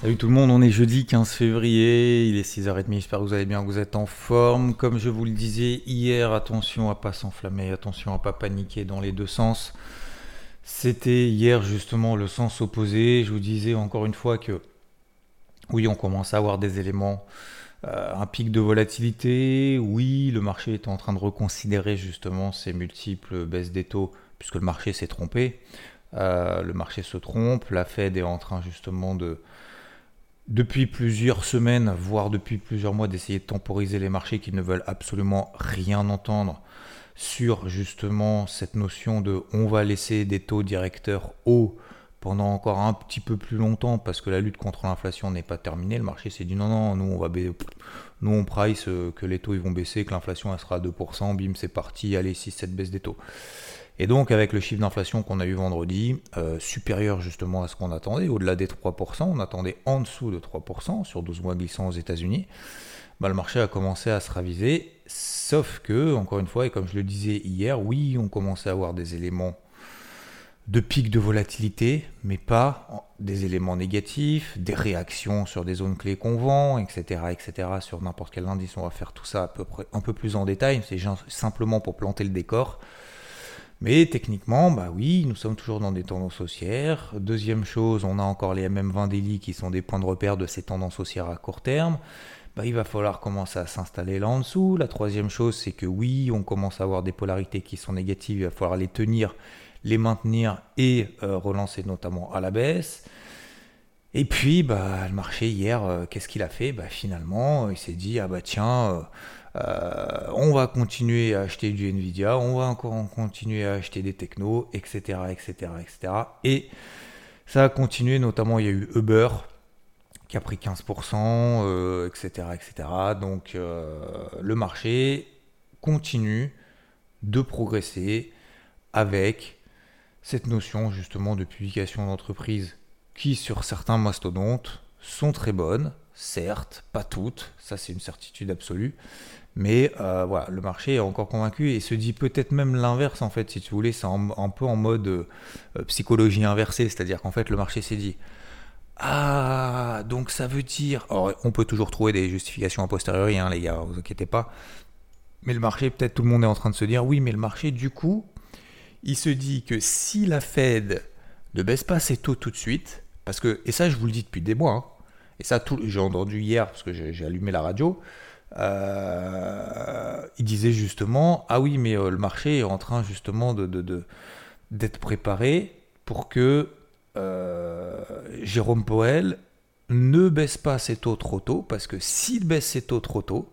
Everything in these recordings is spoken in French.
Salut tout le monde, on est jeudi 15 février, il est 6h30, j'espère que vous allez bien, que vous êtes en forme. Comme je vous le disais hier, attention à pas s'enflammer, attention à pas paniquer dans les deux sens. C'était hier justement le sens opposé. Je vous disais encore une fois que oui, on commence à avoir des éléments, euh, un pic de volatilité. Oui, le marché est en train de reconsidérer justement ces multiples baisses des taux puisque le marché s'est trompé. Euh, le marché se trompe. La Fed est en train justement de depuis plusieurs semaines, voire depuis plusieurs mois, d'essayer de temporiser les marchés qui ne veulent absolument rien entendre sur justement cette notion de on va laisser des taux directeurs hauts pendant encore un petit peu plus longtemps parce que la lutte contre l'inflation n'est pas terminée. Le marché s'est dit non, non, nous on va nous on price euh, que les taux ils vont baisser, que l'inflation elle sera à 2%, bim c'est parti, allez 6-7 baisse des taux. Et donc avec le chiffre d'inflation qu'on a eu vendredi, euh, supérieur justement à ce qu'on attendait, au-delà des 3%, on attendait en dessous de 3% sur 12 mois glissants aux États-Unis, bah, le marché a commencé à se raviser Sauf que, encore une fois, et comme je le disais hier, oui, on commençait à avoir des éléments de pic de volatilité, mais pas des éléments négatifs, des réactions sur des zones clés qu'on vend, etc., etc. Sur n'importe quel indice, on va faire tout ça à peu près un peu plus en détail. C'est simplement pour planter le décor. Mais techniquement, bah oui, nous sommes toujours dans des tendances haussières. Deuxième chose, on a encore les MM20 daily qui sont des points de repère de ces tendances haussières à court terme. Bah, il va falloir commencer à s'installer là en dessous. La troisième chose, c'est que oui, on commence à avoir des polarités qui sont négatives, il va falloir les tenir, les maintenir et euh, relancer notamment à la baisse. Et puis, bah, le marché hier, euh, qu'est-ce qu'il a fait? Bah, Finalement, il s'est dit, ah bah tiens, euh, on va continuer à acheter du Nvidia, on va encore continuer à acheter des technos, etc., etc., etc. Et ça a continué, notamment il y a eu Uber, qui a pris 15%, etc., etc. Donc euh, le marché continue de progresser avec cette notion justement de publication d'entreprise qui sur certains mastodontes sont très bonnes, certes, pas toutes, ça c'est une certitude absolue, mais euh, voilà, le marché est encore convaincu et se dit peut-être même l'inverse en fait, si tu voulais, c'est un, peu en mode euh, psychologie inversée, c'est-à-dire qu'en fait le marché s'est dit ah, donc ça veut dire. Alors, on peut toujours trouver des justifications a posteriori, hein, les gars, vous inquiétez pas. Mais le marché, peut-être tout le monde est en train de se dire oui, mais le marché, du coup, il se dit que si la Fed ne baisse pas ses taux tout de suite, parce que, et ça, je vous le dis depuis des mois, hein, et ça, j'ai entendu hier, parce que j'ai allumé la radio, euh, il disait justement ah oui, mais euh, le marché est en train justement de, d'être préparé pour que euh, Jérôme Poel ne baisse pas ses taux trop tôt, parce que s'il baisse ses taux trop tôt,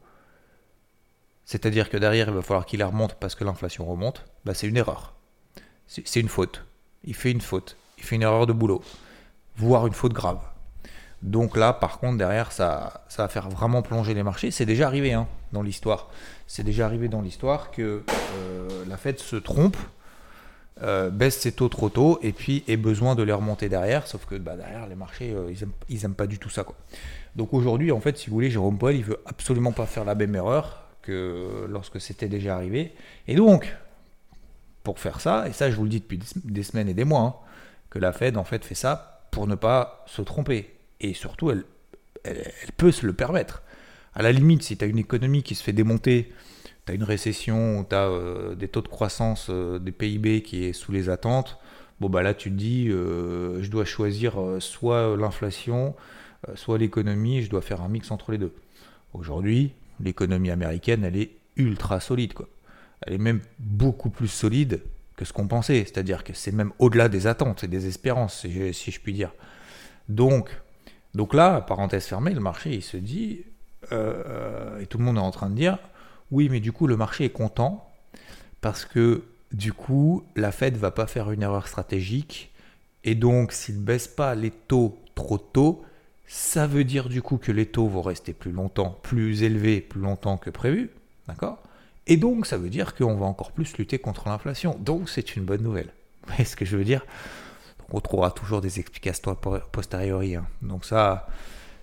c'est-à-dire que derrière il va falloir qu'il les remonte parce que l'inflation remonte, bah c'est une erreur. C'est une faute. Il fait une faute. Il fait une erreur de boulot, voire une faute grave. Donc là, par contre, derrière, ça, ça va faire vraiment plonger les marchés. C'est déjà arrivé hein, dans l'histoire. C'est déjà arrivé dans l'histoire que euh, la Fed se trompe euh, baisse ses taux trop tôt et puis ait besoin de les remonter derrière, sauf que bah, derrière les marchés, euh, ils, aiment, pas du tout ça. Quoi. Donc aujourd'hui, en fait, si vous voulez, Jérôme Powell, il veut absolument pas faire la même erreur que lorsque c'était déjà arrivé. Et donc, pour faire ça, et ça je vous le dis depuis des semaines et des mois, hein, que la Fed en fait fait ça pour ne pas se tromper. Et surtout, elle, elle, peut se le permettre. À la limite, si tu as une économie qui se fait démonter tu as une récession, tu as euh, des taux de croissance euh, des PIB qui est sous les attentes, bon bah là tu te dis euh, je dois choisir soit l'inflation, soit l'économie, je dois faire un mix entre les deux. Aujourd'hui, l'économie américaine, elle est ultra solide quoi. Elle est même beaucoup plus solide que ce qu'on pensait, c'est-à-dire que c'est même au-delà des attentes et des espérances, si je, puis dire. Donc, donc là, parenthèse fermée, le marché il se dit, et tout le monde est en train de dire, oui, mais du coup, le marché est content parce que du coup, la Fed va pas faire une erreur stratégique Et donc, s'il ne baisse pas les taux trop tôt, ça veut dire du coup que les taux vont rester plus longtemps, plus élevés, plus longtemps que prévu. D'accord? Et donc, ça veut dire qu'on va encore plus lutter contre l'inflation. Donc, c'est une bonne nouvelle. Vous voyez ce que je veux dire? On trouvera toujours des explications posteriori. Hein. Donc, ça,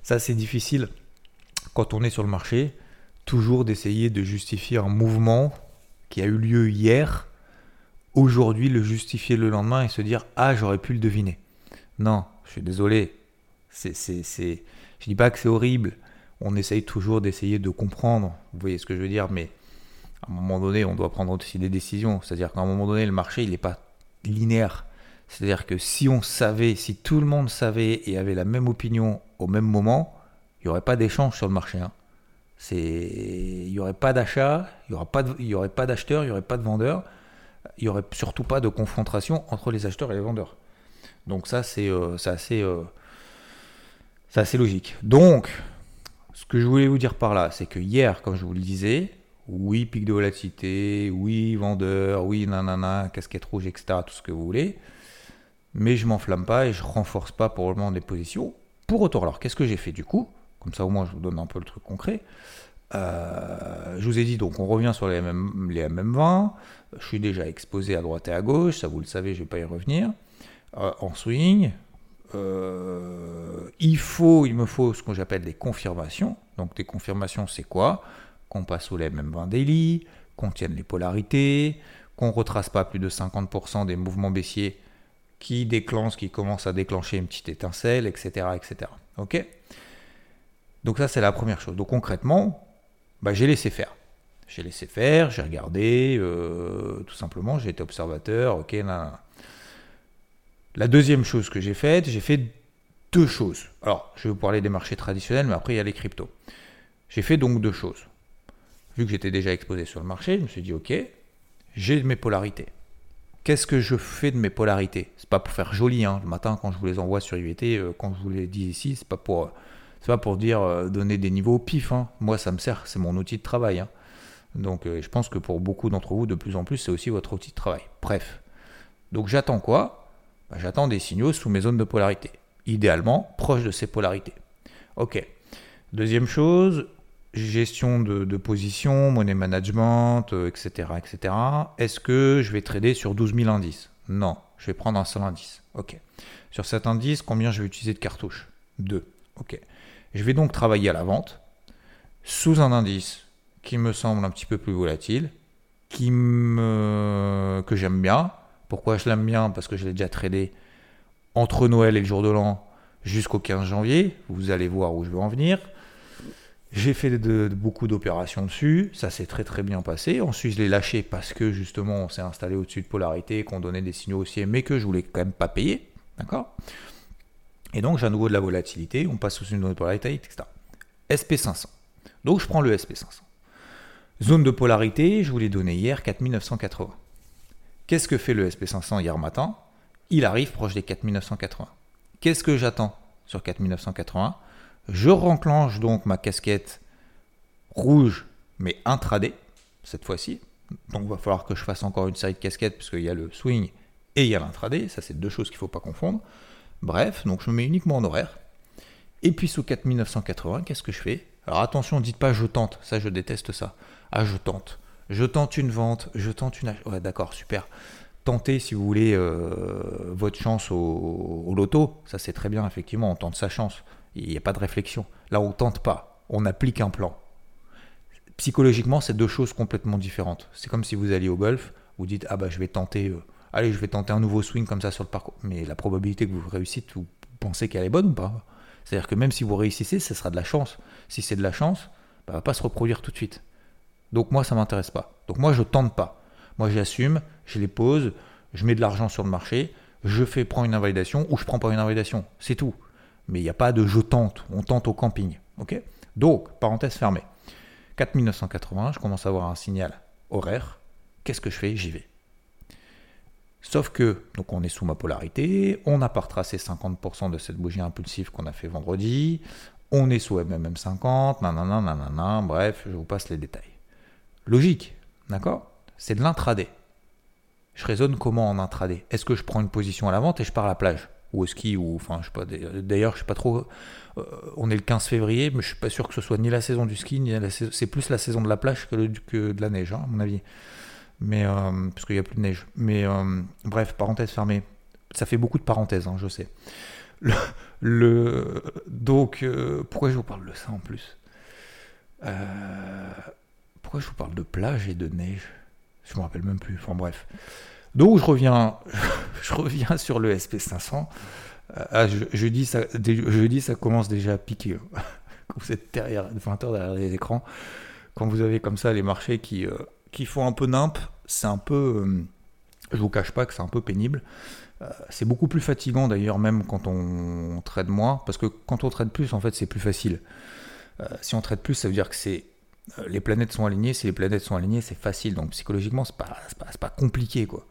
ça c'est difficile quand on est sur le marché, toujours d'essayer de justifier un mouvement qui a eu lieu hier, aujourd'hui le justifier le lendemain et se dire Ah, j'aurais pu le deviner. Non, je suis désolé. C'est, c'est, c'est... Je dis pas que c'est horrible. On essaye toujours d'essayer de comprendre. Vous voyez ce que je veux dire, mais à un moment donné, on doit prendre aussi des décisions. C'est-à-dire qu'à un moment donné, le marché, il n'est pas linéaire. C'est-à-dire que si on savait, si tout le monde savait et avait la même opinion au même moment, il n'y aurait pas d'échange sur le marché. Hein. Il n'y aurait pas d'achat, il n'y aurait pas d'acheteurs, il n'y aurait pas de vendeurs, il n'y aurait surtout pas de confrontation entre les acheteurs et les vendeurs. Donc ça, c'est, euh, assez, euh, assez logique. Donc, ce que je voulais vous dire par là, c'est que hier, comme je vous le disais, oui, pic de volatilité, oui, vendeur, oui, nanana, casquette rouge, etc., tout ce que vous voulez. Mais je m'enflamme pas et je renforce pas pour le moment des positions. Pour autant, alors, qu'est-ce que j'ai fait du coup? Comme ça, au moins, je vous donne un peu le truc concret. Euh, je vous ai dit, donc, on revient sur les, MM, les MM20. Je suis déjà exposé à droite et à gauche, ça vous le savez, je ne vais pas y revenir. Euh, en swing, euh, il faut, il me faut ce que j'appelle des confirmations. Donc, des confirmations, c'est quoi? Qu'on passe sous les MM20 daily, qu'on tienne les polarités, qu'on retrace pas plus de 50% des mouvements baissiers qui déclenchent, qui commencent à déclencher une petite étincelle, etc. etc. Ok? Donc ça c'est la première chose. Donc concrètement, bah, j'ai laissé faire. J'ai laissé faire, j'ai regardé, euh, tout simplement, j'ai été observateur, ok, La deuxième chose que j'ai faite, j'ai fait deux choses. Alors, je vais vous parler des marchés traditionnels, mais après il y a les cryptos. J'ai fait donc deux choses vu que j'étais déjà exposé sur le marché, je me suis dit, ok, j'ai mes polarités. Qu'est-ce que je fais de mes polarités? C'est pas pour faire joli, hein. le matin quand je vous les envoie sur IVT, euh, quand je vous les dis ici, c'est pas pour, c'est pas pour dire euh, donner des niveaux au pif. Hein. Moi, ça me sert, c'est mon outil de travail. Hein. Donc, euh, je pense que pour beaucoup d'entre vous, de plus en plus, c'est aussi votre outil de travail. Bref. Donc, j'attends quoi? Bah, J'attends des signaux sous mes zones de polarité. Idéalement, proches de ces polarités. Ok. Deuxième chose, gestion de, position, money management, etc. Euh, etc. Est-ce que je vais trader sur 12 000 indices? Non, je vais prendre un seul indice. Ok. Sur cet indice, combien je vais utiliser de cartouches? Deux. Ok. Je vais donc travailler à la vente sous un indice qui me semble un petit peu plus volatile, qui me... que j'aime bien. Pourquoi je l'aime bien? Parce que je l'ai déjà tradé entre Noël et le jour de l'an jusqu'au 15 janvier. Vous allez voir où je veux en venir. J'ai fait beaucoup d'opérations dessus, ça s'est très très bien passé. Ensuite, je l'ai lâché parce que justement, on s'est installé au-dessus de polarité, qu'on donnait des signaux haussiers, mais que je voulais quand même pas payer. D'accord? Et donc, j'ai à nouveau de la volatilité, on passe sous une zone de polarité, etc. SP500. Donc, je prends le SP500. Zone de polarité, je vous l'ai donné hier, 4980. Qu'est-ce que fait le SP500 hier matin? Il arrive proche des 4980. Qu'est-ce que j'attends sur 4980 je renclenche donc ma casquette rouge, mais intraday, cette fois-ci. Donc il va falloir que je fasse encore une série de casquettes, puisqu'il y a le swing et il y a l'intraday. Ça, c'est deux choses qu'il ne faut pas confondre. Bref, donc je me mets uniquement en horaire. Et puis sous 4980, qu'est-ce que je fais? Alors attention, dites pas je tente, ça je déteste ça. Ah, je tente. Je tente une vente, je tente une... Ouais, d'accord, super. Tentez, si vous voulez, euh, votre chance au, au loto. Ça, c'est très bien, effectivement, on tente sa chance. Il n'y a pas de réflexion. Là, on tente pas. On applique un plan. Psychologiquement, c'est deux choses complètement différentes. C'est comme si vous alliez au golf, vous dites Ah bah je vais tenter, euh, allez, je vais tenter un nouveau swing comme ça sur le parcours. Mais la probabilité que vous réussissiez, vous pensez qu'elle est bonne ou pas? C'est-à-dire que même si vous réussissez, ce sera de la chance. Si c'est de la chance, bah, va pas se reproduire tout de suite. Donc moi, ça m'intéresse pas. Donc moi, je tente pas. Moi, j'assume, je les pose, je mets de l'argent sur le marché, je fais prendre une invalidation ou je prends pas une invalidation. C'est tout mais il n'y a pas de je tente, on tente au camping. ok? Donc, parenthèse fermée. 4980, je commence à avoir un signal horaire. Qu'est-ce que je fais? J'y vais. Sauf que, donc on est sous ma polarité, on n'a pas retracé 50% de cette bougie impulsive qu'on a fait vendredi, on est sous MMM50, nanana, nanana, bref, je vous passe les détails. Logique, d'accord? C'est de l'intraday. Je raisonne comment en intraday? Est-ce que je prends une position à la vente et je pars à la plage? Ou au ski, ou enfin, je sais pas. D'ailleurs, je sais pas trop. Euh, on est le 15 février, mais je suis pas sûr que ce soit ni la saison du ski, ni la C'est plus la saison de la plage que, de la neige, hein, à mon avis. Mais euh, parce qu'il y a plus de neige. Mais euh, bref, parenthèse fermée. Ça fait beaucoup de parenthèses, hein, je sais. Le, donc, pourquoi je vous parle de ça en plus? Pourquoi je vous parle de plage et de neige? Je me rappelle même plus. Enfin bref. Donc je reviens, je reviens sur le SP500. Ah, je, dis ça, ça commence déjà à piquer. Quand vous êtes derrière, 20 heures derrière les écrans, quand vous avez comme ça les marchés qui, euh, qui font un peu nimp, c'est un peu. Euh, je vous cache pas que c'est un peu pénible. Euh, c'est beaucoup plus fatigant d'ailleurs, même quand on, trade moins, parce que quand on trade plus, en fait, c'est plus facile. si on trade plus, ça veut dire que c'est les planètes sont alignées. Si les planètes sont alignées, c'est facile. Donc psychologiquement, c'est pas, pas, pas compliqué, quoi.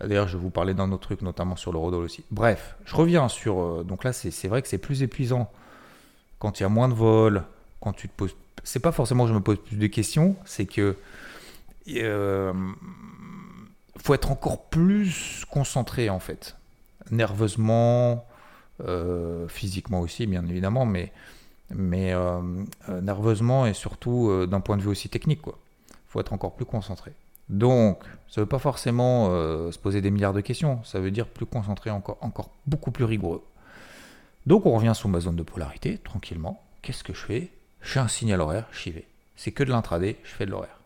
D'ailleurs, je vous parler d'un autre truc, notamment sur le Rodol aussi. Bref, je reviens sur. Euh, donc là, c'est vrai que c'est plus épuisant quand il y a moins de vols, quand tu te poses. C'est pas forcément que je me pose plus de questions, c'est que. Euh, faut être encore plus concentré en fait. Nerveusement, euh, physiquement aussi, bien évidemment, mais, mais nerveusement et surtout d'un point de vue aussi technique. Il faut être encore plus concentré. Donc, ça ne veut pas forcément euh, se poser des milliards de questions, ça veut dire plus concentré, encore, encore beaucoup plus rigoureux. Donc, on revient sur ma zone de polarité, tranquillement. Qu'est-ce que je fais? Je fais un signal horaire, j'y vais. C'est que de l'intraday, je fais de l'horaire.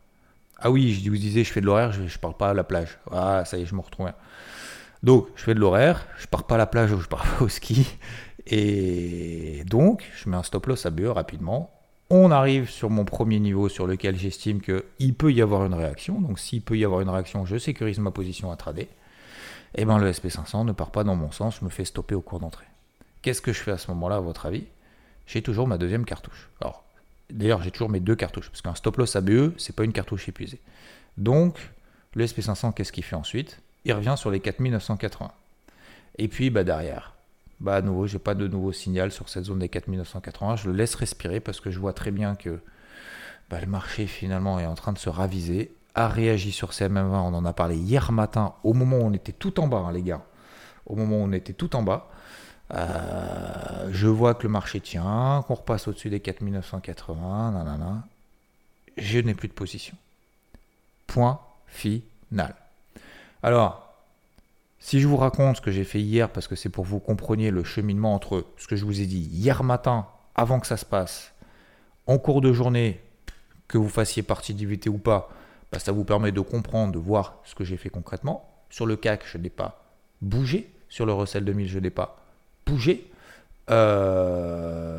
Ah oui, je vous disais, je fais de l'horaire, je ne parle pas à la plage. Ah, ça y est, je me retrouve. Donc, je fais de l'horaire, je pars pas à la plage ou je pars pas au ski. Et donc, je mets un stop loss à BE rapidement on arrive sur mon premier niveau sur lequel j'estime qu'il peut y avoir une réaction. Donc s'il peut y avoir une réaction, je sécurise ma position à trader. Et eh bien le SP500 ne part pas dans mon sens, me fait stopper au cours d'entrée. Qu'est-ce que je fais à ce moment-là, à votre avis? J'ai toujours ma deuxième cartouche. Alors, d'ailleurs, j'ai toujours mes deux cartouches, parce qu'un stop loss ABE, c'est pas une cartouche épuisée. Donc, le SP500, qu'est-ce qu'il fait ensuite? Il revient sur les 4980. Et puis, bah, derrière, bah à nouveau, j'ai pas de nouveau signal sur cette zone des 4980. Je le laisse respirer parce que je vois très bien que bah, le marché finalement est en train de se raviser. A réagi sur CMM20, on en a parlé hier matin, au moment où on était tout en bas, hein, les gars. Au moment où on était tout en bas. Euh, je vois que le marché tient, qu'on repasse au-dessus des 4980, nanana. Je n'ai plus de position. Point final. Alors, si je vous raconte ce que j'ai fait hier, parce que c'est pour que vous compreniez le cheminement entre ce que je vous ai dit hier matin, avant que ça se passe, en cours de journée, que vous fassiez partie d'IVT ou pas, bah, ça vous permet de comprendre, de voir ce que j'ai fait concrètement. Sur le CAC, je n'ai pas bougé. Sur le Russell 2000, je n'ai pas bougé. Euh,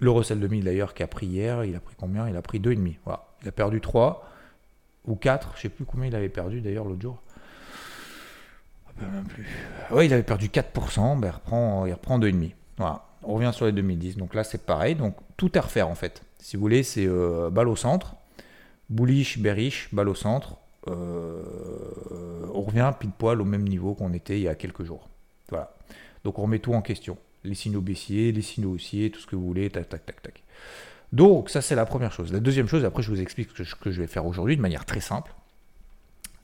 le Russell 2000 d'ailleurs qui a pris hier, il a pris combien? Il a pris 2,5. Voilà. Il a perdu 3 ou 4, je ne sais plus combien il avait perdu d'ailleurs l'autre jour. Oui, il avait perdu 4%, ben il reprend, il reprend 2,5. Voilà. On revient sur les 2010. Donc là, c'est pareil. Donc tout à refaire en fait. Si vous voulez, c'est euh, balle au centre. Bullish, bearish, balle au centre. Euh, on revient pile poil au même niveau qu'on était il y a quelques jours. Voilà. Donc on remet tout en question. Les signaux baissiers, les signaux haussiers, tout ce que vous voulez, tac, tac, tac, tac. Donc ça c'est la première chose. La deuxième chose, après je vous explique ce que je vais faire aujourd'hui de manière très simple.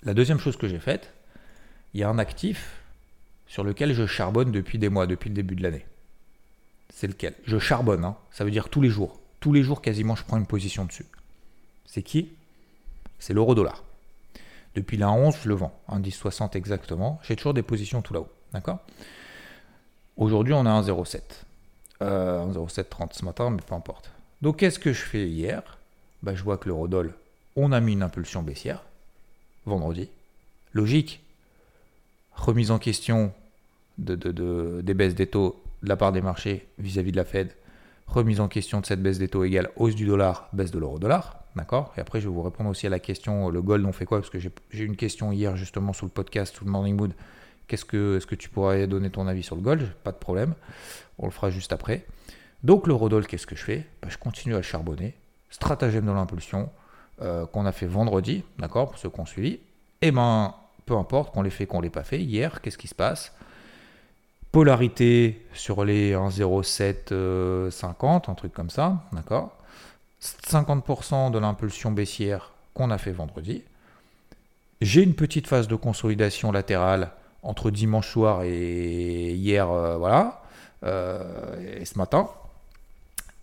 La deuxième chose que j'ai faite, il y a un actif sur lequel je charbonne depuis des mois, depuis le début de l'année. C'est lequel? Je charbonne, hein. ça veut dire tous les jours. Tous les jours, quasiment, je prends une position dessus. C'est qui? C'est l'euro dollar. Depuis la 11, je le vends. 1,1060 exactement. J'ai toujours des positions tout là-haut. D'accord? Aujourd'hui, on a 1,07. Euh, 1,0730 ce matin, mais peu importe. Donc, qu'est-ce que je fais hier? Bah, Je vois que l'euro-dollar, on a mis une impulsion baissière vendredi. Logique, remise en question de, des baisses des taux de la part des marchés vis-à-vis de la Fed, remise en question de cette baisse des taux égale hausse du dollar, baisse de l'euro-dollar, d'accord? Et après, je vais vous répondre aussi à la question, le gold, on fait quoi? Parce que j'ai eu une question hier justement sur le podcast, sous le Morning Mood. Qu'est-ce que, est-ce que tu pourrais donner ton avis sur le gold? Pas de problème, on le fera juste après. Donc l'euro-dollar, qu'est-ce que je fais? Bah, Je continue à le charbonner. Stratagème de l'impulsion euh, qu'on a fait vendredi, d'accord, pour ceux qui ont suivi. Et eh ben, peu importe qu'on l'ait fait, qu'on l'ait pas fait. Hier, qu'est-ce qui se passe? Polarité sur les 1,0750, euh, un truc comme ça, d'accord? 50% de l'impulsion baissière qu'on a fait vendredi. J'ai une petite phase de consolidation latérale entre dimanche soir et hier, euh, voilà, euh, et ce matin.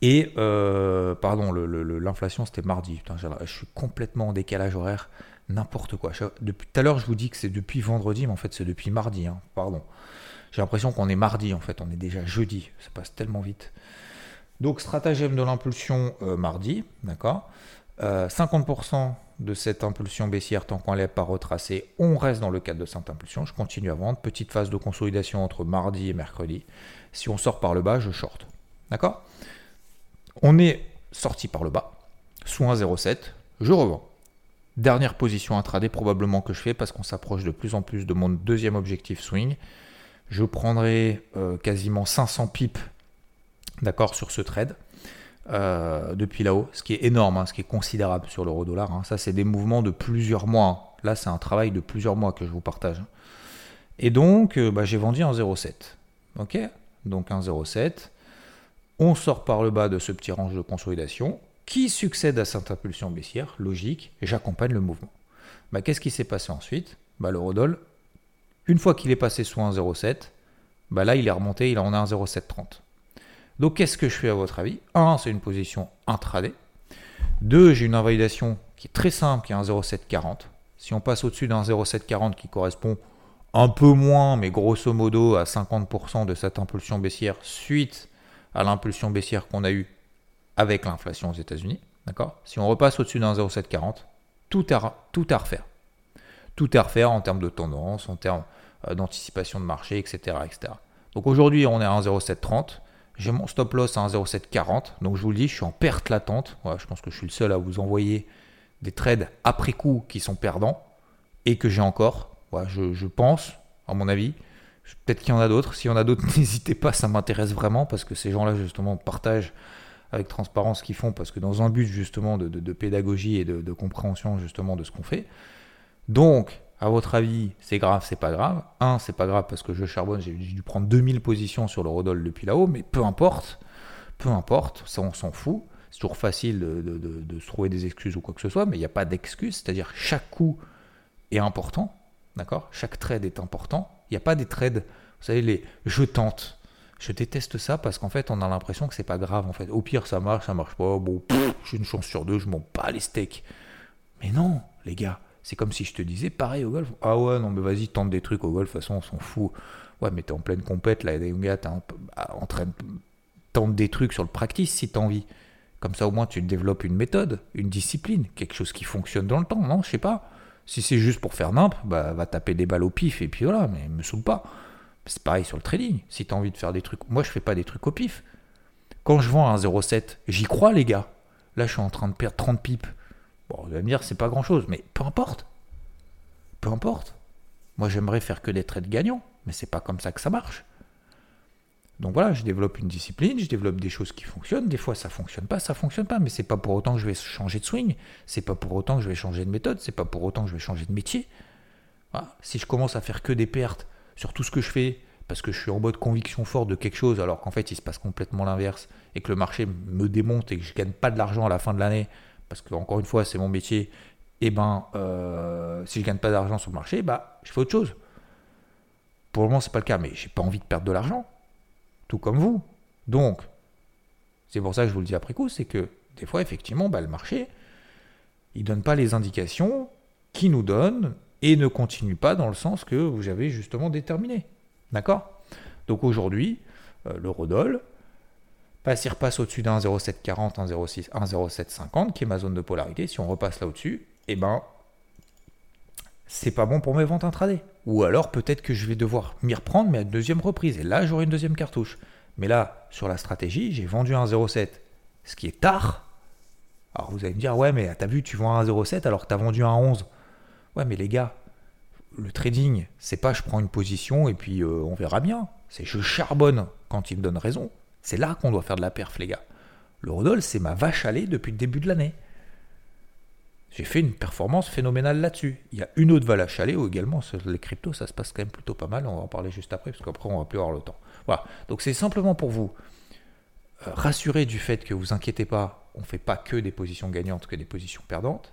Et, euh, pardon, l'inflation, c'était mardi. Putain, je suis complètement en décalage horaire. N'importe quoi. Depuis tout à l'heure, je vous dis que c'est depuis vendredi, mais en fait, c'est depuis mardi. Hein, pardon. J'ai l'impression qu'on est mardi, en fait. On est déjà jeudi. Ça passe tellement vite. Donc, stratagème de l'impulsion mardi, d'accord 50% de cette impulsion baissière, tant qu'on l'a pas retracée, on reste dans le cadre de cette impulsion. Je continue à vendre. Petite phase de consolidation entre mardi et mercredi. Si on sort par le bas, je short. D'accord? On est sorti par le bas, sous 1,07. Je revends. Dernière position intraday probablement que je fais parce qu'on s'approche de plus en plus de mon deuxième objectif swing. Je prendrai euh, quasiment 500 pips d'accord sur ce trade. Euh, depuis là-haut, ce qui est énorme, hein, ce qui est considérable sur l'euro dollar. Hein. Ça, c'est des mouvements de plusieurs mois. Là, c'est un travail de plusieurs mois que je vous partage. Et donc, euh, bah, j'ai vendu en 0,7. Ok? Donc 1,07. On sort par le bas de ce petit range de consolidation qui succède à cette impulsion baissière, logique, j'accompagne le mouvement. Bah, Qu'est-ce qui s'est passé ensuite? Bah, L'eurodoll, une fois qu'il est passé sous 1,07, bah, là, il est remonté, il en a 1,0730. Donc qu'est-ce que je fais à votre avis? 1, c'est une position intraday. 2, j'ai une invalidation qui est très simple, qui est un 0,740. Si on passe au-dessus d'un 0,740 qui correspond un peu moins, mais grosso modo à 50% de cette impulsion baissière suite à l'impulsion baissière qu'on a eue avec l'inflation aux États-Unis. D'accord? Si on repasse au-dessus d'un 0,740, tout à, tout à refaire. Tout à refaire en termes de tendance, en termes euh, d'anticipation de marché, etc. etc. Donc aujourd'hui, on est à 1,0730. J'ai mon stop loss à 1,0740. Donc je vous le dis, je suis en perte latente. je pense que je suis le seul à vous envoyer des trades après coup qui sont perdants et que j'ai encore. je, pense, à mon avis. Peut-être qu'il y en a d'autres. S'il y en a d'autres, n'hésitez pas, ça m'intéresse vraiment parce que ces gens-là, justement, partagent avec transparence ce qu'ils font parce que dans un but, justement, de, pédagogie et de, compréhension, justement, de ce qu'on fait. Donc, à votre avis, c'est grave, c'est pas grave. Un, c'est pas grave parce que je charbonne, j'ai dû prendre 2000 positions sur le Rodol depuis là-haut, mais peu importe, peu importe, ça on s'en fout. C'est toujours facile de, se trouver des excuses ou quoi que ce soit, mais il n'y a pas d'excuses, c'est-à-dire chaque coup est important, d'accord? Chaque trade est important. Il n'y a pas des trades, vous savez, les je tente. Je déteste ça parce qu'en fait, on a l'impression que c'est pas grave. En fait, au pire, ça marche, ça marche pas. Bon, j'ai une chance sur deux, je m'en bats les steaks. Mais non, les gars, c'est comme si je te disais pareil au golf. Ah ouais, non, mais vas-y, tente des trucs au golf, de toute façon, on s'en fout. Ouais, mais t'es en pleine compète, là, les gars, t'es bah, en train de tenter des trucs sur le practice si t'as envie. Comme ça, au moins, tu développes une méthode, une discipline, quelque chose qui fonctionne dans le temps, non Je sais pas. Si c'est juste pour faire nimp, bah, va taper des balles au pif et puis voilà, mais me saoule pas. C'est pareil sur le trading. Si t'as envie de faire des trucs. Moi, je fais pas des trucs au pif. Quand je vends un 0,7, j'y crois, les gars. Là, je suis en train de perdre 30 pipes. Bon, vous allez me dire, c'est pas grand chose, mais peu importe. Peu importe. Moi, j'aimerais faire que des trades gagnants, mais c'est pas comme ça que ça marche. Donc voilà, je développe une discipline, je développe des choses qui fonctionnent. Des fois, ça fonctionne pas, ça fonctionne pas, mais c'est pas pour autant que je vais changer de swing, c'est pas pour autant que je vais changer de méthode, c'est pas pour autant que je vais changer de métier. Si je commence à faire que des pertes sur tout ce que je fais, parce que je suis en mode conviction forte de quelque chose, alors qu'en fait, il se passe complètement l'inverse, et que le marché me démonte et que je gagne pas de l'argent à la fin de l'année, parce que encore une fois, c'est mon métier, et eh ben, euh, si je gagne pas d'argent sur le marché, bah, je fais autre chose. Pour le moment, c'est pas le cas, mais j'ai pas envie de perdre de l'argent, tout comme vous. Donc, c'est pour ça que je vous le dis après coup, c'est que des fois, effectivement, bah, le marché, il donne pas les indications qu'il nous donne et ne continue pas dans le sens que vous avez justement déterminé. D'accord? Donc aujourd'hui, euh, le Rodol, pas s'il repasse au-dessus d'un 0,740, 1,06, 1,0750, qui est ma zone de polarité, si on repasse là au-dessus, eh ben, c'est pas bon pour mes ventes intraday. Ou alors peut-être que je vais devoir m'y reprendre, mais à une deuxième reprise. Et là, j'aurai une deuxième cartouche. Mais là, sur la stratégie, j'ai vendu un 0,7, ce qui est tard. Alors vous allez me dire, ouais, mais t'as vu, tu vends un 0,7 alors que t'as vendu un 11. Ouais, mais les gars, le trading, c'est pas je prends une position et puis euh, on verra bien. C'est je charbonne quand il me donne raison. C'est là qu'on doit faire de la perf, les gars. Le Rodol, c'est ma vache à lait depuis le début de l'année. J'ai fait une performance phénoménale là-dessus. Il y a une autre vache à lait où également les cryptos, ça se passe quand même plutôt pas mal. On va en parler juste après, parce qu'après, on va plus avoir le temps. Voilà. Donc, c'est simplement pour vous euh, rassurer du fait que vous inquiétez pas, on ne fait pas que des positions gagnantes, que des positions perdantes.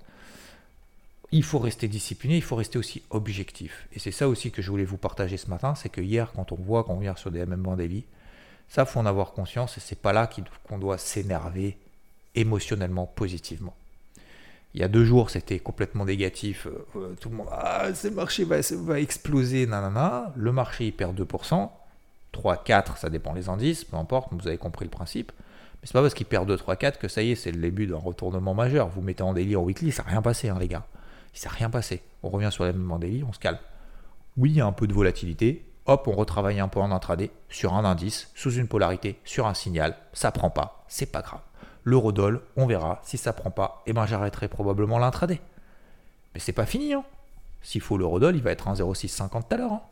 Il faut rester discipliné, il faut rester aussi objectif. Et c'est ça aussi que je voulais vous partager ce matin, c'est que hier, quand on voit qu'on vient sur des MM Daily, ça, faut en avoir conscience et c'est pas là qu'on doit s'énerver émotionnellement, positivement. Il y a deux jours, c'était complètement négatif. Euh, euh, tout le monde, ah, ce marché va, exploser, nanana. Le marché, il perd 2%. 3, 4, ça dépend les indices, peu importe, vous avez compris le principe. Mais c'est pas parce qu'il perd 2, 3, 4 que ça y est, c'est le début d'un retournement majeur. Vous mettez en daily, en weekly, ça n'a rien passé, hein, les gars. Il s'est rien passé. On revient sur les mêmes daily, on se calme. Oui, il y a un peu de volatilité. Hop, on retravaille un peu en intraday sur un indice, sous une polarité, sur un signal. Ça prend pas, c'est pas grave. L'eurodoll, on verra. Si ça prend pas, eh ben j'arrêterai probablement l'intraday. Mais c'est pas fini. Hein. S'il faut l'eurodoll, il va être un 0,650 tout à l'heure. Hein.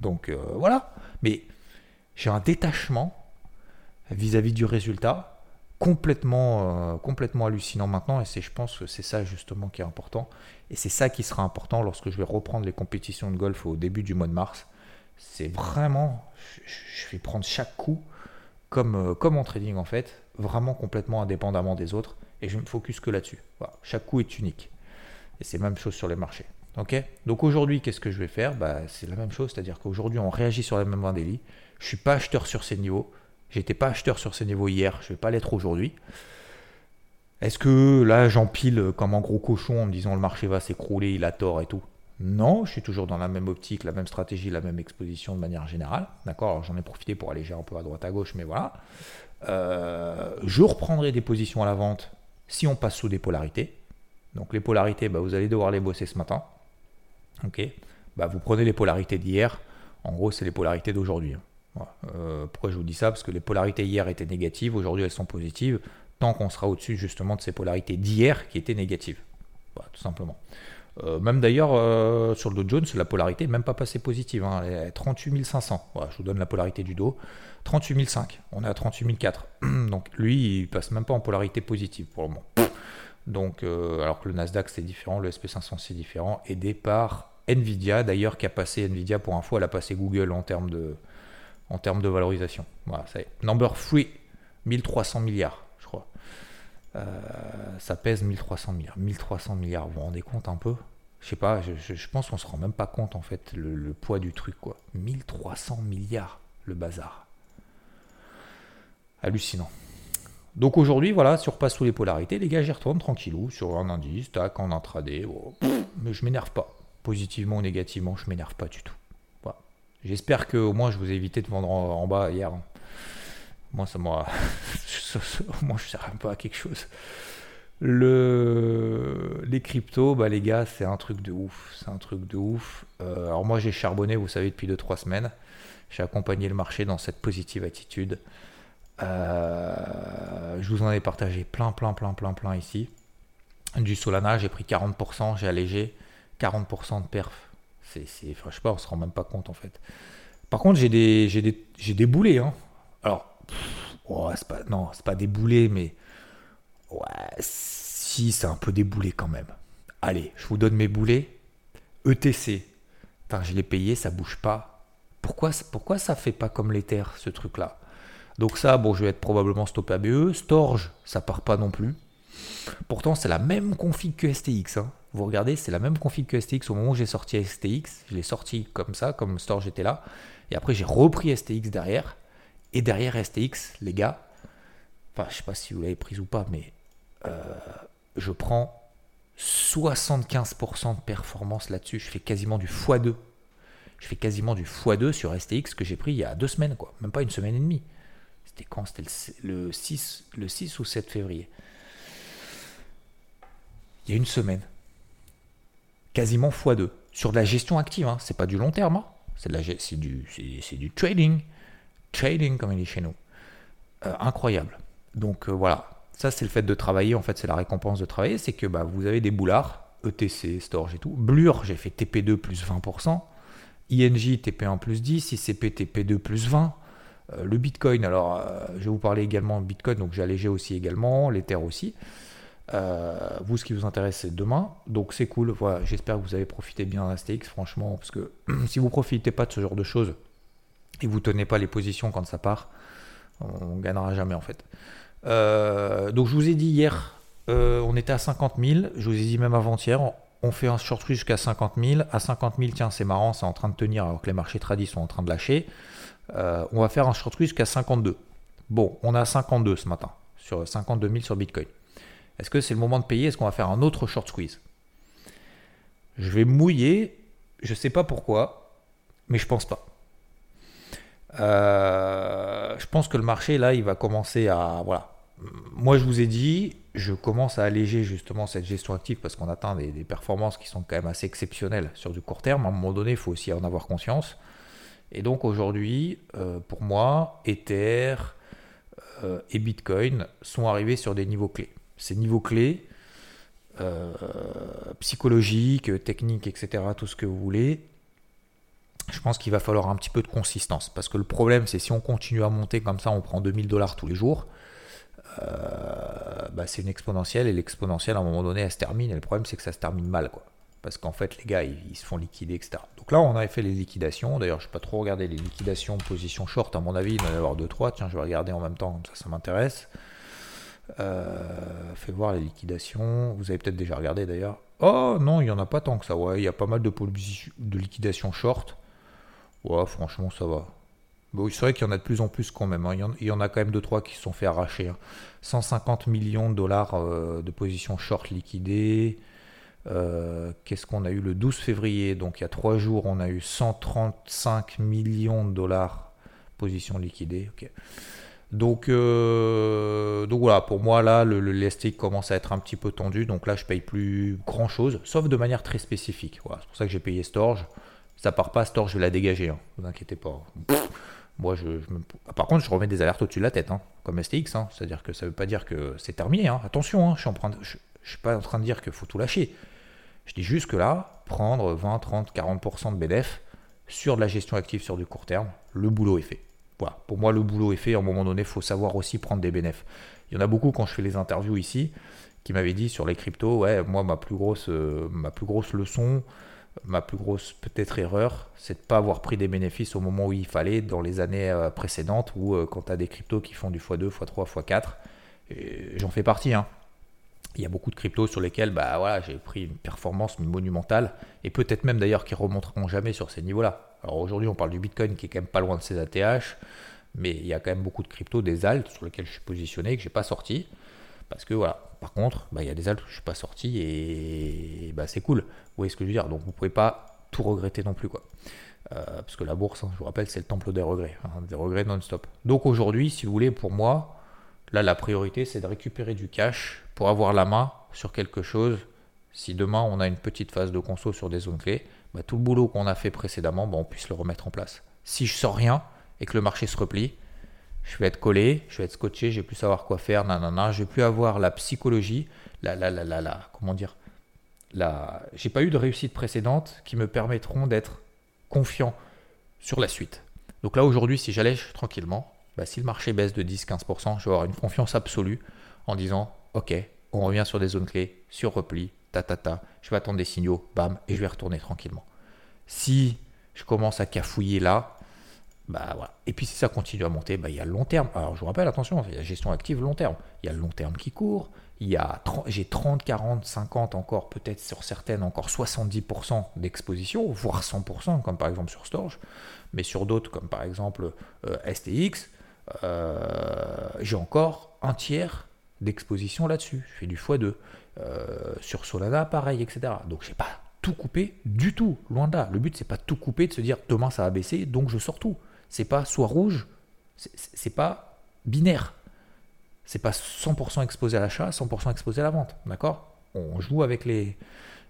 Donc euh, voilà. Mais j'ai un détachement vis-à-vis du résultat complètement, euh, complètement hallucinant maintenant. Et c'est, je pense que c'est ça justement qui est important. Et c'est ça qui sera important lorsque je vais reprendre les compétitions de golf au début du mois de mars. C'est vraiment, je, vais prendre chaque coup comme, euh, comme en trading en fait, vraiment complètement indépendamment des autres. Et je me focus que là-dessus. Chaque coup est unique. Et c'est la même chose sur les marchés. Ok? Donc aujourd'hui, qu'est-ce que je vais faire? Bah, C'est la même chose, c'est-à-dire qu'aujourd'hui, on réagit sur la même vendélie. Je ne suis pas acheteur sur ces niveaux. J'étais pas acheteur sur ces niveaux hier, je vais pas l'être aujourd'hui. Est-ce que là, j'empile comme un gros cochon en me disant le marché va s'écrouler, il a tort et tout? Non, je suis toujours dans la même optique, la même stratégie, la même exposition de manière générale. D'accord J'en ai profité pour alléger un peu à droite à gauche, mais voilà. Euh, je reprendrai des positions à la vente si on passe sous des polarités. Donc les polarités, bah, vous allez devoir les bosser ce matin. Ok, bah, vous prenez les polarités d'hier. En gros, c'est les polarités d'aujourd'hui. Euh, pourquoi je vous dis ça? Parce que les polarités hier étaient négatives, aujourd'hui elles sont positives, tant qu'on sera au-dessus justement de ces polarités d'hier qui étaient négatives. tout simplement. Euh, même d'ailleurs, euh, sur le Dow Jones, la polarité n'est même pas passée positive. Hein, elle est à 38 500. je vous donne la polarité du dos. 38 500. On est à 38 400. Donc lui, il passe même pas en polarité positive pour le moment. Donc, alors que le Nasdaq c'est différent, le SP500 c'est différent, aidé par Nvidia, d'ailleurs, qui a passé Nvidia pour info, elle a passé Google en termes de, en termes de valorisation. Voilà, ça est. Number 3, 1300 milliards, je crois. Euh, ça pèse 1300 milliards. 1300 milliards, vous vous rendez compte un peu? Je sais pas, je, pense qu'on se rend même pas compte en fait le, poids du truc, quoi. 1300 milliards, le bazar. Hallucinant. Donc aujourd'hui, voilà, repasse sous les polarités, les gars, j'y retourne tranquillou sur un indice, tac, en intraday. Oh, mais je m'énerve pas positivement ou négativement, je m'énerve pas du tout. J'espère que au moins je vous ai évité de vendre en, bas hier. Moi, ça m'a. moi, je sers un peu à quelque chose. Le... Les cryptos, bah, les gars, c'est un truc de ouf. C'est un truc de ouf. Euh, alors, moi, j'ai charbonné, vous savez, depuis 2-3 semaines. J'ai accompagné le marché dans cette positive attitude. Euh, je vous en ai partagé plein, plein, plein, plein, plein ici. Du Solana, j'ai pris 40%, j'ai allégé. 40% de perf. C'est, c'est, enfin, pas, on se rend même pas compte en fait. Par contre, j'ai des, j'ai des, j'ai des boulets. Hein. Alors, oh, c'est pas, non, c'est pas des boulets, mais ouais, si, c'est un peu des boulets quand même. Allez, je vous donne mes boulets. ETC. Enfin, je l'ai payé, ça bouge pas. Pourquoi, pourquoi ça fait pas comme l'Ether, ce truc-là? Donc ça, bon, je vais être probablement stoppé ABE. Storage, ça part pas non plus. Pourtant, c'est la même config que STX. Hein. Vous regardez, c'est la même config que STX au moment où j'ai sorti STX. Je l'ai sorti comme ça, comme store j'étais là. Et après, j'ai repris STX derrière. Et derrière STX, les gars, enfin, je sais pas si vous l'avez prise ou pas, mais euh, je prends 75% de performance là-dessus. Je fais quasiment du x2. Je fais quasiment du x2 sur STX que j'ai pris il y a deux semaines, quoi. Même pas une semaine et demie. C'était quand? C'était le 6, le 6 ou 7 février il y a une semaine. Quasiment x2. Sur de la gestion active, hein. c'est pas du long terme, hein. c'est, du, trading. Trading, comme il dit chez nous. Euh, incroyable. Donc euh, voilà, ça c'est le fait de travailler, en fait c'est la récompense de travailler, c'est que bah, vous avez des boulards, ETC, Storage et tout. Blur, j'ai fait TP2 plus 20%, ING TP1 plus 10, ICP TP2 plus 20. Euh, le Bitcoin, alors je vais vous parler également de Bitcoin, donc j'ai allégé aussi également, l'Ether aussi. Euh, vous, ce qui vous intéresse, c'est demain. Donc c'est cool. Voilà, j'espère que vous avez profité bien d'ASTX, franchement, parce que si vous profitez pas de ce genre de choses et vous tenez pas les positions quand ça part, on gagnera jamais en fait. Euh, donc je vous ai dit hier, on était à 50 000. Je vous ai dit même avant-hier, on fait un short jusqu'à 50 000. À 50 000, tiens, c'est marrant, c'est en train de tenir alors que les marchés tradis sont en train de lâcher. on va faire un short jusqu'à 52. Bon, on a 52 ce matin, sur 52 000 sur Bitcoin. Est-ce que c'est le moment de payer? Est-ce qu'on va faire un autre short squeeze? Je vais mouiller, je ne sais pas pourquoi, mais je pense pas. Euh, je pense que le marché, là, il va commencer à. Voilà. Moi, je vous ai dit, je commence à alléger justement cette gestion active parce qu'on atteint des, performances qui sont quand même assez exceptionnelles sur du court terme. À un moment donné, il faut aussi en avoir conscience. Et donc aujourd'hui, euh, pour moi, Ether euh, et Bitcoin sont arrivés sur des niveaux clés. Ces niveaux clés, psychologiques, techniques, etc., tout ce que vous voulez, je pense qu'il va falloir un petit peu de consistance. Parce que le problème, c'est si on continue à monter comme ça, on prend 2000 dollars tous les jours, euh, bah, c'est une exponentielle. Et l'exponentielle, à un moment donné, elle se termine. Et le problème, c'est que ça se termine mal. Quoi. Parce qu'en fait, les gars, ils, se font liquider, etc. Donc là, on avait fait les liquidations. D'ailleurs, je ne vais pas trop regarder les liquidations position short. À mon avis, il doit y avoir 2-3. Tiens, je vais regarder en même temps, ça, ça m'intéresse. Euh, fait voir les liquidations. Vous avez peut-être déjà regardé d'ailleurs. Oh non, il n'y en a pas tant que ça. Ouais, il y a pas mal de, de liquidations short. Ouais, franchement, ça va. Bon, c'est vrai qu'il y en a de plus en plus quand même. Hein. Il, y en, a quand même 2-3 qui se sont fait arracher. 150 hein. millions de dollars euh, de positions short liquidées. Euh, qu'est-ce qu'on a eu le 12 février? Donc il y a 3 jours, on a eu 135 millions de dollars positions liquidées. Donc, euh, donc voilà, pour moi là, le, commence à être un petit peu tendu. Donc là, je paye plus grand chose, sauf de manière très spécifique. Voilà, c'est pour ça que j'ai payé Storge. Ça part pas, Store, je vais la dégager, hein. vous inquiétez pas. moi, je, Par contre, je remets des alertes au-dessus de la tête, hein, comme STX. Hein. C'est-à-dire que ça veut pas dire que c'est terminé. Attention, je suis, suis pas en train de dire qu'il faut tout lâcher. Je dis juste que là, prendre 20, 30, 40% de BDF sur de la gestion active sur du court terme, le boulot est fait. Pour moi, le boulot est fait. À un moment donné, il faut savoir aussi prendre des bénéfices. Il y en a beaucoup quand je fais les interviews ici qui m'avaient dit sur les cryptos, ouais, moi, ma plus grosse, euh, ma plus grosse leçon, ma plus grosse peut-être erreur, c'est de ne pas avoir pris des bénéfices au moment où il fallait dans les années euh, précédentes ou euh, quand tu as des cryptos qui font du x2, x3, x4. J'en fais partie. Hein. Il y a beaucoup de cryptos sur lesquels bah, voilà, j'ai pris une performance monumentale et peut-être même d'ailleurs qui remonteront jamais sur ces niveaux-là. Alors aujourd'hui, on parle du Bitcoin qui est quand même pas loin de ses ATH, mais il y a quand même beaucoup de cryptos, des alts sur lesquels je suis positionné que j'ai pas sorti. Parce que voilà, par contre, bah, il y a des altes où je ne suis pas sorti et bah, c'est cool. Vous voyez ce que je veux dire? Donc vous ne pouvez pas tout regretter non plus. quoi. Euh, parce que la bourse, hein, je vous rappelle, c'est le temple des regrets, hein, des regrets non-stop. Donc aujourd'hui, si vous voulez, pour moi, là, la priorité, c'est de récupérer du cash pour avoir la main sur quelque chose. Si demain, on a une petite phase de conso sur des zones clés, bah, tout le boulot qu'on a fait précédemment, on puisse le remettre en place. Si je sors rien et que le marché se replie, je vais être collé, je vais être scotché, je vais plus savoir quoi faire, nanana, je vais plus avoir la psychologie, la, la, la, la, comment dire, la, j'ai pas eu de réussite précédente qui me permettront d'être confiant sur la suite. Donc là aujourd'hui, si j'allège tranquillement, bah, si le marché baisse de 10-15%, je vais avoir une confiance absolue en disant, ok, on revient sur des zones clés, sur repli, ta je vais attendre des signaux, bam, et je vais retourner tranquillement. Si je commence à cafouiller là, bah, voilà. Et puis si ça continue à monter, bah, il y a le long terme. Alors je vous rappelle, attention, il y a gestion active long terme. Il y a le long terme qui court. Y a j'ai 30, 40, 50 encore, peut-être sur certaines encore 70% d'exposition, voire 100%, comme par exemple sur Storage. Mais sur d'autres, comme par exemple euh, STX, euh, j'ai encore un tiers d'exposition là-dessus. Je fais du x2. Euh, sur Solana, pareil, etc. Donc j'ai pas tout coupé du tout, loin de là. Le but c'est pas tout couper, de se dire demain ça va baisser, donc je sors tout c'est pas soit rouge, c'est pas binaire. C'est pas 100% exposé à l'achat, 100% exposé à la vente. D'accord? On joue avec les,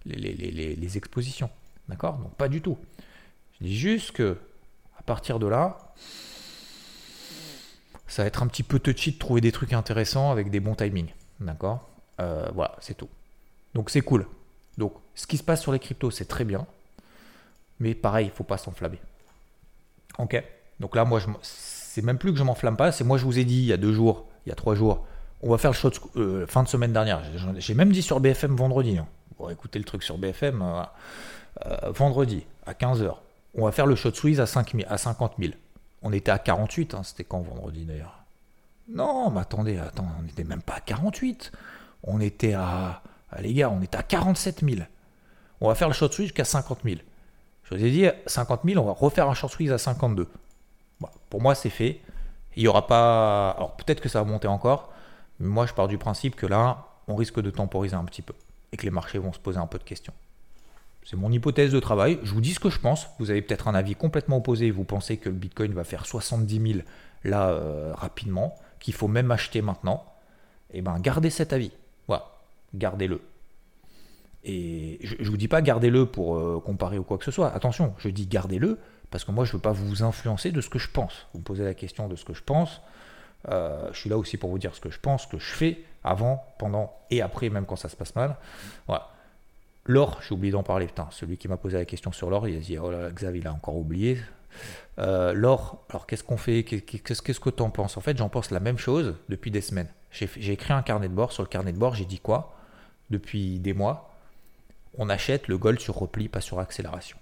les, expositions. D'accord? Donc pas du tout. Je dis juste que à partir de là, ça va être un petit peu touchy de trouver des trucs intéressants avec des bons timings. D'accord? Euh, Voilà, c'est tout. Donc c'est cool. Donc ce qui se passe sur les cryptos, c'est très bien. Mais pareil, il faut pas s'enflammer. Ok donc là, moi, c'est même plus que je m'enflamme pas. C'est moi, je vous ai dit il y a deux jours, il y a trois jours, on va faire le shot euh, fin de semaine dernière. J'ai même dit sur BFM vendredi. Hein. Bon, écoutez le truc sur BFM. Euh, euh, vendredi à 15h, on va faire le shot squeeze à, 5 à 50 000. On était à 48, hein, c'était quand vendredi d'ailleurs? Non, mais attendez, on n'était même pas à 48. On était à, les gars, on était à 47 000. On va faire le short switch jusqu'à 50 000. Je vous ai dit, 50 000, on va refaire un short switch à 52. pour moi, c'est fait. Il y aura pas. Alors peut-être que ça va monter encore, mais moi, je pars du principe que là, on risque de temporiser un petit peu et que les marchés vont se poser un peu de questions. C'est mon hypothèse de travail. Je vous dis ce que je pense. Vous avez peut-être un avis complètement opposé. Vous pensez que le Bitcoin va faire 70 000 là euh, rapidement, qu'il faut même acheter maintenant. Eh bien, gardez cet avis. Gardez-le. Et je ne vous dis pas gardez-le pour euh, comparer ou quoi que ce soit. Attention, je dis gardez-le parce que moi, je ne veux pas vous influencer de ce que je pense. Vous me posez la question de ce que je pense. Euh, je suis là aussi pour vous dire ce que je pense, ce que je fais avant, pendant et après, même quand ça se passe mal. L'or, j'ai oublié d'en parler. Putain, celui qui m'a posé la question sur l'or, il a dit Oh là, Xavier, il a encore oublié. Euh, l'or, alors qu'est-ce qu'on fait? Qu'est-ce que tu en penses? En fait, j'en pense la même chose depuis des semaines. J'ai écrit un carnet de bord. Sur le carnet de bord, j'ai dit quoi? Depuis des mois, on achète le gold sur repli, pas sur accélération.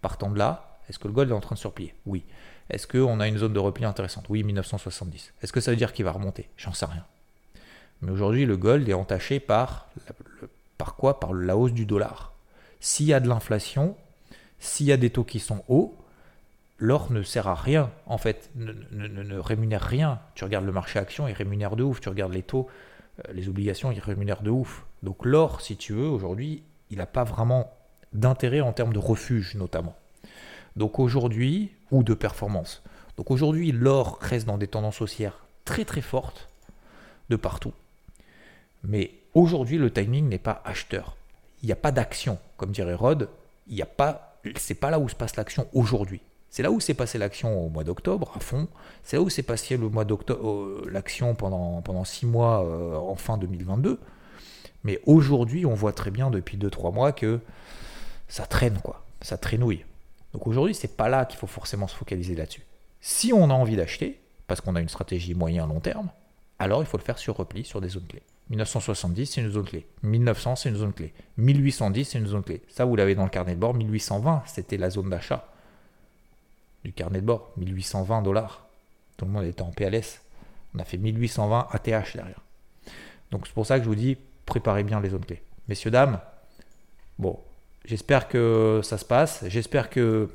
Partant de là, est-ce que le gold est en train de se replier Oui. Est-ce qu'on a une zone de repli intéressante? Oui, 1970. Est-ce que ça veut dire qu'il va remonter? J'en sais rien. Mais aujourd'hui, le gold est entaché par, par quoi? Par la hausse du dollar. S'il y a de l'inflation, s'il y a des taux qui sont hauts, l'or ne sert à rien, en fait, ne, ne, rémunère rien. Tu regardes le marché action, il rémunère de ouf. Tu regardes les taux, les obligations, il rémunère de ouf. Donc l'or, si tu veux, aujourd'hui, il n'a pas vraiment d'intérêt en termes de refuge, notamment. Donc aujourd'hui, ou de performance. Donc aujourd'hui, l'or reste dans des tendances haussières très très fortes de partout. Mais aujourd'hui, le timing n'est pas acheteur. Il n'y a pas d'action, comme dirait Rod. Il n'y a pas, c'est pas là où se passe l'action aujourd'hui. C'est là où s'est passé l'action au mois d'octobre à fond. C'est là où s'est passé le mois d'octobre euh, l'action pendant pendant six mois euh, en fin 2022. Mais aujourd'hui, on voit très bien depuis 2-3 mois que ça traîne quoi, ça traînouille. Donc aujourd'hui, c'est pas là qu'il faut forcément se focaliser là-dessus. Si on a envie d'acheter, parce qu'on a une stratégie moyen-long terme, alors il faut le faire sur repli, sur des zones clés. 1970, c'est une zone clé. 1900, c'est une zone clé. 1810, c'est une zone clé. Ça, vous l'avez dans le carnet de bord. 1820, c'était la zone d'achat du carnet de bord. 1820 dollars. Tout le monde était en PLS. On a fait 1820 ATH derrière. Donc c'est pour ça que je vous dis, préparez bien les zones clés. Messieurs, dames, bon, J'espère que ça se passe. J'espère que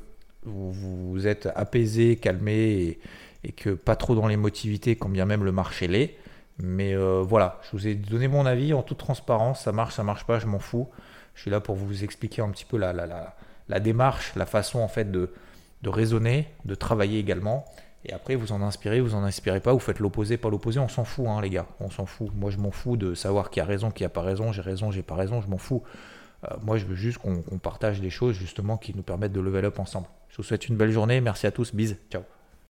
vous, vous êtes apaisé, calmé et, que pas trop dans l'émotivité, quand bien même le marché l'est. Mais euh, voilà, je vous ai donné mon avis en toute transparence. Ça marche, ça marche pas, je m'en fous. Je suis là pour vous expliquer un petit peu la, la, la, démarche, la façon en fait de, de raisonner, de travailler également. Et après, vous en inspirez, vous en inspirez pas, vous faites l'opposé, pas l'opposé, on s'en fout, hein, les gars, on s'en fout. Moi, je m'en fous de savoir qui a raison, qui a pas raison, j'ai raison, j'ai pas raison, je m'en fous. Euh, moi, je veux juste qu'on partage des choses justement qui nous permettent de level up ensemble. Je vous souhaite une belle journée. Merci à tous. Bise. Ciao.